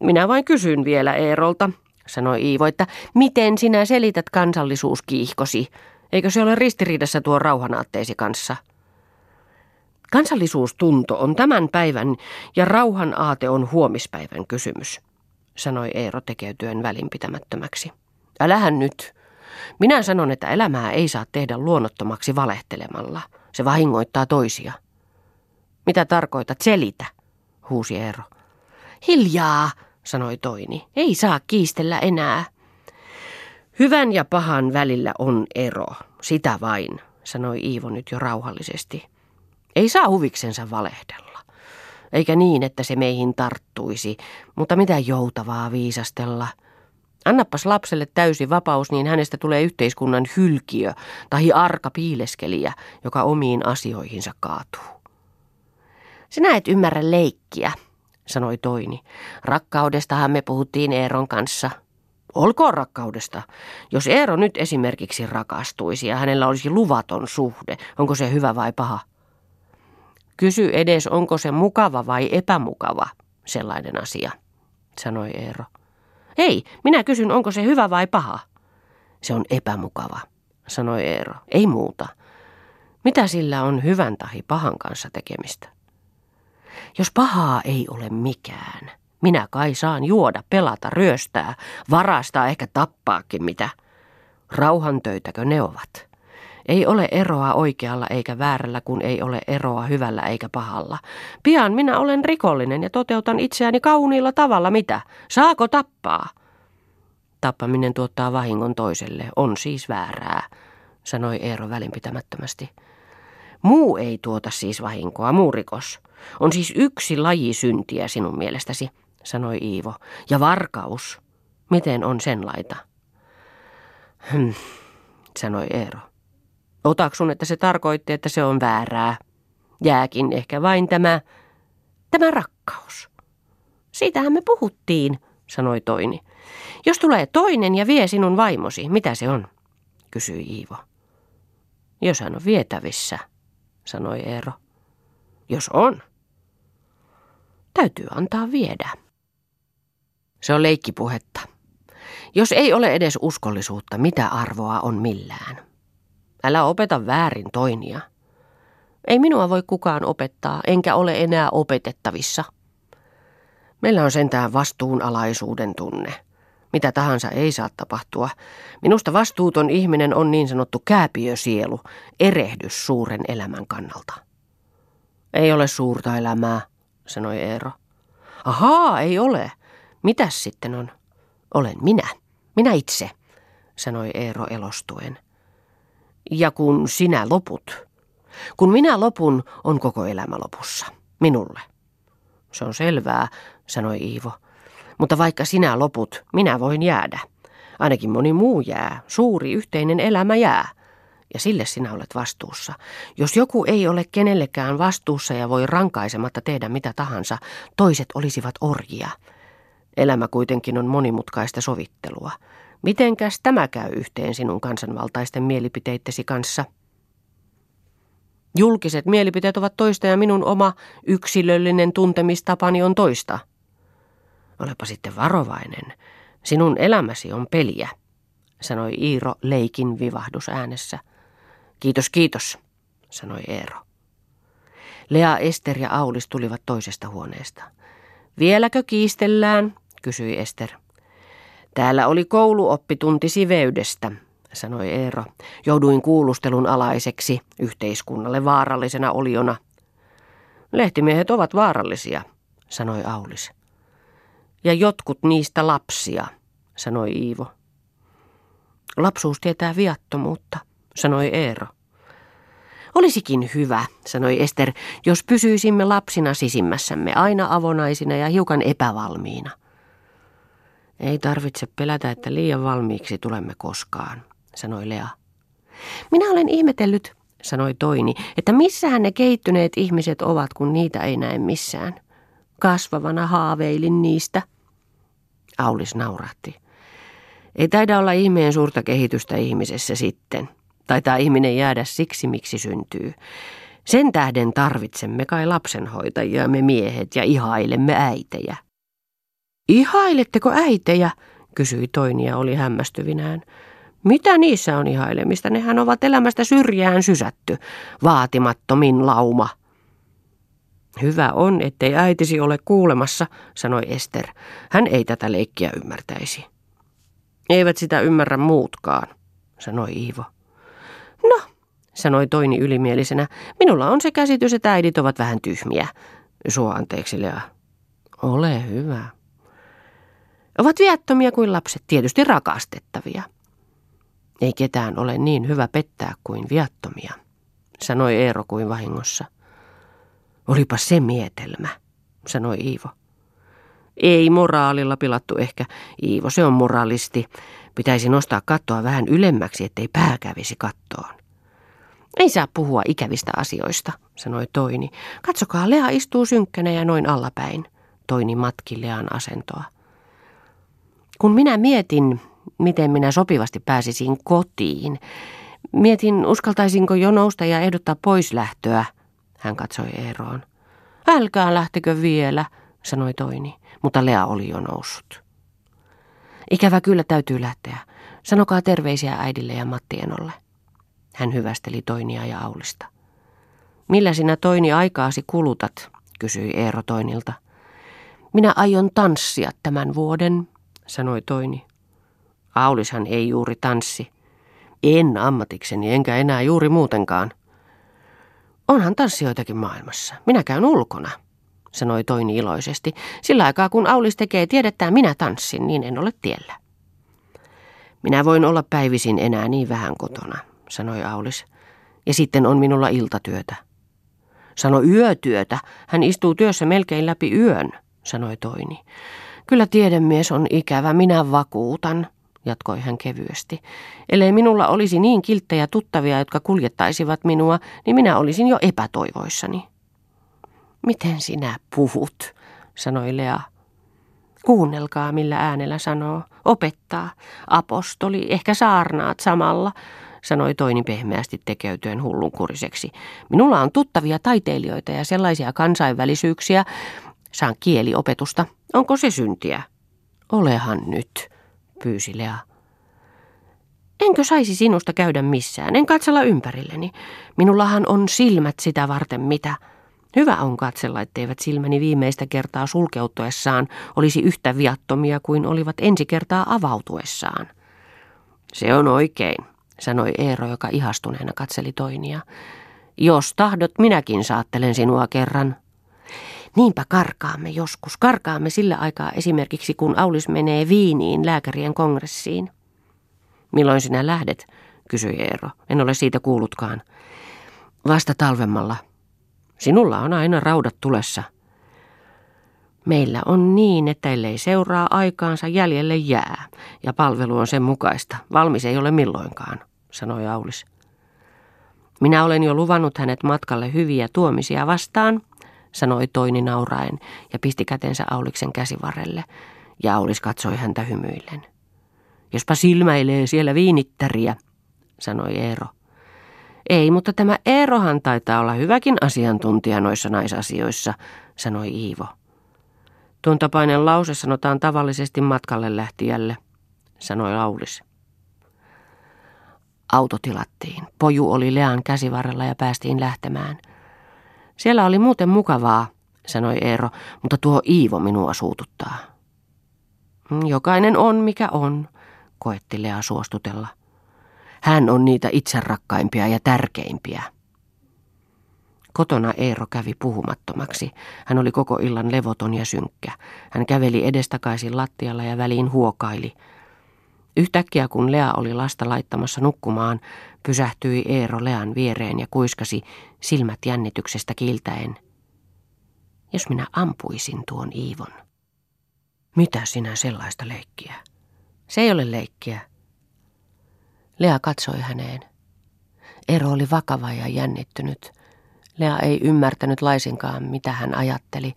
Minä vain kysyn vielä Eerolta, sanoi Iivo, että miten sinä selität kansallisuuskiihkosi? Eikö se ole ristiriidassa tuon rauhanaatteesi kanssa? Kansallisuustunto on tämän päivän ja rauhan aate on huomispäivän kysymys, sanoi Eero tekeytyen välinpitämättömäksi. Älähän nyt, minä sanon, että elämää ei saa tehdä luonnottomaksi valehtelemalla. Se vahingoittaa toisia. Mitä tarkoitat? Selitä, huusi Eero. Hiljaa, sanoi Toini. Ei saa kiistellä enää. Hyvän ja pahan välillä on ero, sitä vain. sanoi Iivo nyt jo rauhallisesti. Ei saa huviksensa valehdella. Eikä niin, että se meihin tarttuisi, mutta mitä joutavaa viisastella. Annapas lapselle täysi vapaus, niin hänestä tulee yhteiskunnan hylkiö tai arka piileskelijä, joka omiin asioihinsa kaatuu. Sinä et ymmärrä leikkiä, sanoi Toini. Rakkaudestahan me puhuttiin Eeron kanssa. Olkoon rakkaudesta. Jos Eero nyt esimerkiksi rakastuisi ja hänellä olisi luvaton suhde, onko se hyvä vai paha? Kysy edes, onko se mukava vai epämukava sellainen asia, sanoi Eero. Ei, minä kysyn, onko se hyvä vai paha. Se on epämukava, sanoi Eero. Ei muuta. Mitä sillä on hyvän tahi pahan kanssa tekemistä? Jos pahaa ei ole mikään, minä kai saan juoda, pelata, ryöstää, varastaa, ehkä tappaakin mitä. Rauhantöitäkö ne ovat? Ei ole eroa oikealla eikä väärällä, kun ei ole eroa hyvällä eikä pahalla. Pian minä olen rikollinen ja toteutan itseäni kauniilla tavalla. Mitä? Saako tappaa? Tappaminen tuottaa vahingon toiselle, on siis väärää, sanoi Eero välinpitämättömästi. Muu ei tuota siis vahinkoa, muu rikos. On siis yksi laji syntiä sinun mielestäsi, sanoi Iivo. Ja varkaus. Miten on sen laita? Hm, sanoi Eero. Otaksun, että se tarkoitti, että se on väärää. Jääkin ehkä vain tämä, tämä rakkaus. Siitähän me puhuttiin, sanoi Toini. Jos tulee toinen ja vie sinun vaimosi, mitä se on? kysyi Iivo. Jos hän on vietävissä, sanoi Eero. Jos on, täytyy antaa viedä. Se on leikkipuhetta. Jos ei ole edes uskollisuutta, mitä arvoa on millään? Älä opeta väärin toinia. Ei minua voi kukaan opettaa, enkä ole enää opetettavissa. Meillä on sentään vastuunalaisuuden tunne. Mitä tahansa ei saa tapahtua. Minusta vastuuton ihminen on niin sanottu kääpiösielu, erehdys suuren elämän kannalta. Ei ole suurta elämää, sanoi Eero. Ahaa, ei ole. Mitäs sitten on? Olen minä. Minä itse, sanoi Eero elostuen. Ja kun sinä loput. Kun minä lopun, on koko elämä lopussa. Minulle. Se on selvää, sanoi Iivo. Mutta vaikka sinä loput, minä voin jäädä. Ainakin moni muu jää. Suuri yhteinen elämä jää. Ja sille sinä olet vastuussa. Jos joku ei ole kenellekään vastuussa ja voi rankaisematta tehdä mitä tahansa, toiset olisivat orjia. Elämä kuitenkin on monimutkaista sovittelua. Mitenkäs tämä käy yhteen sinun kansanvaltaisten mielipiteittesi kanssa? Julkiset mielipiteet ovat toista ja minun oma yksilöllinen tuntemistapani on toista. Olepa sitten varovainen. Sinun elämäsi on peliä, sanoi Iiro leikin vivahdus äänessä. Kiitos, kiitos, sanoi Eero. Lea, Ester ja Aulis tulivat toisesta huoneesta. Vieläkö kiistellään, kysyi Ester. Täällä oli kouluoppitunti siveydestä, sanoi Eero. Jouduin kuulustelun alaiseksi yhteiskunnalle vaarallisena oliona. Lehtimiehet ovat vaarallisia, sanoi Aulis. Ja jotkut niistä lapsia, sanoi Iivo. Lapsuus tietää viattomuutta, sanoi Eero. Olisikin hyvä, sanoi Ester, jos pysyisimme lapsina sisimmässämme, aina avonaisina ja hiukan epävalmiina. Ei tarvitse pelätä, että liian valmiiksi tulemme koskaan, sanoi Lea. Minä olen ihmetellyt, sanoi Toini, että missähän ne kehittyneet ihmiset ovat, kun niitä ei näe missään. Kasvavana haaveilin niistä. Aulis naurahti. Ei taida olla ihmeen suurta kehitystä ihmisessä sitten. Taitaa ihminen jäädä siksi, miksi syntyy. Sen tähden tarvitsemme kai lapsenhoitajia me miehet ja ihailemme äitejä. Ihailetteko äitejä? kysyi toini ja oli hämmästyvinään. Mitä niissä on ihailemista? Nehän ovat elämästä syrjään sysätty, vaatimattomin lauma. Hyvä on, ettei äitisi ole kuulemassa, sanoi Ester. Hän ei tätä leikkiä ymmärtäisi. Eivät sitä ymmärrä muutkaan, sanoi Iivo. No, sanoi Toini ylimielisenä, minulla on se käsitys, että äidit ovat vähän tyhmiä. Sua anteeksi, Lea. Ole hyvä. Ovat viattomia kuin lapset, tietysti rakastettavia. Ei ketään ole niin hyvä pettää kuin viattomia, sanoi Eero kuin vahingossa. Olipa se mietelmä, sanoi Iivo. Ei moraalilla pilattu ehkä. Iivo, se on moraalisti. Pitäisi nostaa kattoa vähän ylemmäksi, ettei pää kävisi kattoon. Ei saa puhua ikävistä asioista, sanoi Toini. Katsokaa, Lea istuu synkkänä ja noin allapäin. Toini matki Lean asentoa. Kun minä mietin, miten minä sopivasti pääsisin kotiin, mietin, uskaltaisinko jo nousta ja ehdottaa pois lähtöä, hän katsoi Eeroon. Älkää lähtekö vielä, sanoi Toini, mutta Lea oli jo noussut. Ikävä kyllä täytyy lähteä. Sanokaa terveisiä äidille ja Mattienolle. Hän hyvästeli Toinia ja Aulista. Millä sinä Toini aikaasi kulutat, kysyi Eero Toinilta. Minä aion tanssia tämän vuoden, sanoi Toini. Aulishan ei juuri tanssi. En ammatikseni, enkä enää juuri muutenkaan. Onhan tanssijoitakin maailmassa. Minä käyn ulkona, sanoi Toini iloisesti. Sillä aikaa kun Aulis tekee tiedetään minä tanssin, niin en ole tiellä. Minä voin olla päivisin enää niin vähän kotona, sanoi Aulis. Ja sitten on minulla iltatyötä. Sano yötyötä. Hän istuu työssä melkein läpi yön, sanoi Toini. Kyllä tiedemies on ikävä, minä vakuutan, jatkoi hän kevyesti. Ellei minulla olisi niin kilttejä tuttavia, jotka kuljettaisivat minua, niin minä olisin jo epätoivoissani. Miten sinä puhut, sanoi Lea. Kuunnelkaa, millä äänellä sanoo. Opettaa. Apostoli, ehkä saarnaat samalla, sanoi toini pehmeästi tekeytyen hullunkuriseksi. Minulla on tuttavia taiteilijoita ja sellaisia kansainvälisyyksiä. Saan kieliopetusta. Onko se syntiä? Olehan nyt, pyysi Lea. Enkö saisi sinusta käydä missään? En katsella ympärilleni. Minullahan on silmät sitä varten mitä. Hyvä on katsella, etteivät silmäni viimeistä kertaa sulkeutuessaan olisi yhtä viattomia kuin olivat ensi kertaa avautuessaan. Se on oikein, sanoi Eero, joka ihastuneena katseli Toinia. Jos tahdot, minäkin saattelen sinua kerran. Niinpä karkaamme joskus. Karkaamme sillä aikaa esimerkiksi, kun Aulis menee Viiniin lääkärien kongressiin. Milloin sinä lähdet, kysyi Eero. En ole siitä kuullutkaan. Vasta talvemmalla. Sinulla on aina raudat tulessa. Meillä on niin, että ellei seuraa aikaansa jäljelle jää, ja palvelu on sen mukaista. Valmis ei ole milloinkaan, sanoi Aulis. Minä olen jo luvannut hänet matkalle hyviä tuomisia vastaan, sanoi Toini nauraen ja pisti kätensä Auliksen käsivarrelle, ja Aulis katsoi häntä hymyillen. Jospa silmäilee siellä viinittäriä, sanoi Eero. Ei, mutta tämä Eerohan taitaa olla hyväkin asiantuntija noissa naisasioissa, sanoi Iivo. Tuon tapainen lause sanotaan tavallisesti matkalle lähtijälle, sanoi Aulis. Auto tilattiin. Poju oli Lean käsivarrella ja päästiin lähtemään. Siellä oli muuten mukavaa, sanoi Eero, mutta tuo Iivo minua suututtaa. Jokainen on mikä on, koetti Lea suostutella. Hän on niitä itserakkaimpia ja tärkeimpiä. Kotona Eero kävi puhumattomaksi. Hän oli koko illan levoton ja synkkä. Hän käveli edestakaisin lattialla ja väliin huokaili. Yhtäkkiä kun Lea oli lasta laittamassa nukkumaan, pysähtyi Eero Lean viereen ja kuiskasi silmät jännityksestä kiltäen. Jos minä ampuisin tuon Iivon. Mitä sinä sellaista leikkiä? Se ei ole leikkiä. Lea katsoi häneen. Eero oli vakava ja jännittynyt. Lea ei ymmärtänyt laisinkaan, mitä hän ajatteli.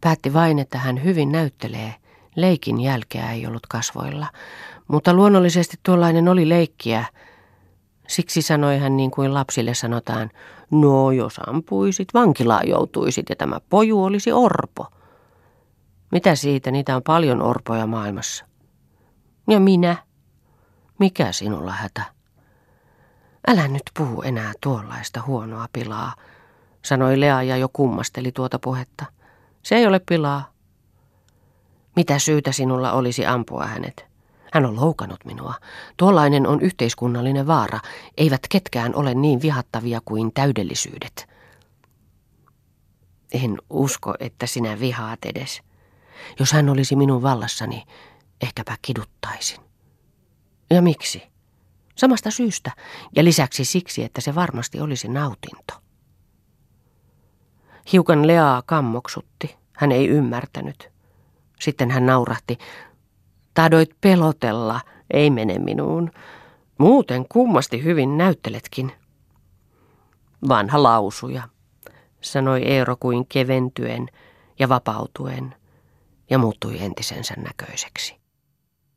Päätti vain, että hän hyvin näyttelee. Leikin jälkeä ei ollut kasvoilla. Mutta luonnollisesti tuollainen oli leikkiä. Siksi sanoi hän niin kuin lapsille sanotaan, no jos ampuisit, vankilaan joutuisit ja tämä poju olisi orpo. Mitä siitä, niitä on paljon orpoja maailmassa. Ja minä, mikä sinulla hätä? Älä nyt puhu enää tuollaista huonoa pilaa, sanoi Lea ja jo kummasteli tuota puhetta. Se ei ole pilaa. Mitä syytä sinulla olisi ampua hänet? Hän on loukannut minua. Tuollainen on yhteiskunnallinen vaara. Eivät ketkään ole niin vihattavia kuin täydellisyydet. En usko, että sinä vihaat edes. Jos hän olisi minun vallassani, ehkäpä kiduttaisin. Ja miksi? Samasta syystä ja lisäksi siksi, että se varmasti olisi nautinto. Hiukan Leaa kammoksutti. Hän ei ymmärtänyt. Sitten hän naurahti. Tadoit pelotella, ei mene minuun. Muuten kummasti hyvin näytteletkin. Vanha lausuja, sanoi Eero kuin keventyen ja vapautuen ja muuttui entisensä näköiseksi.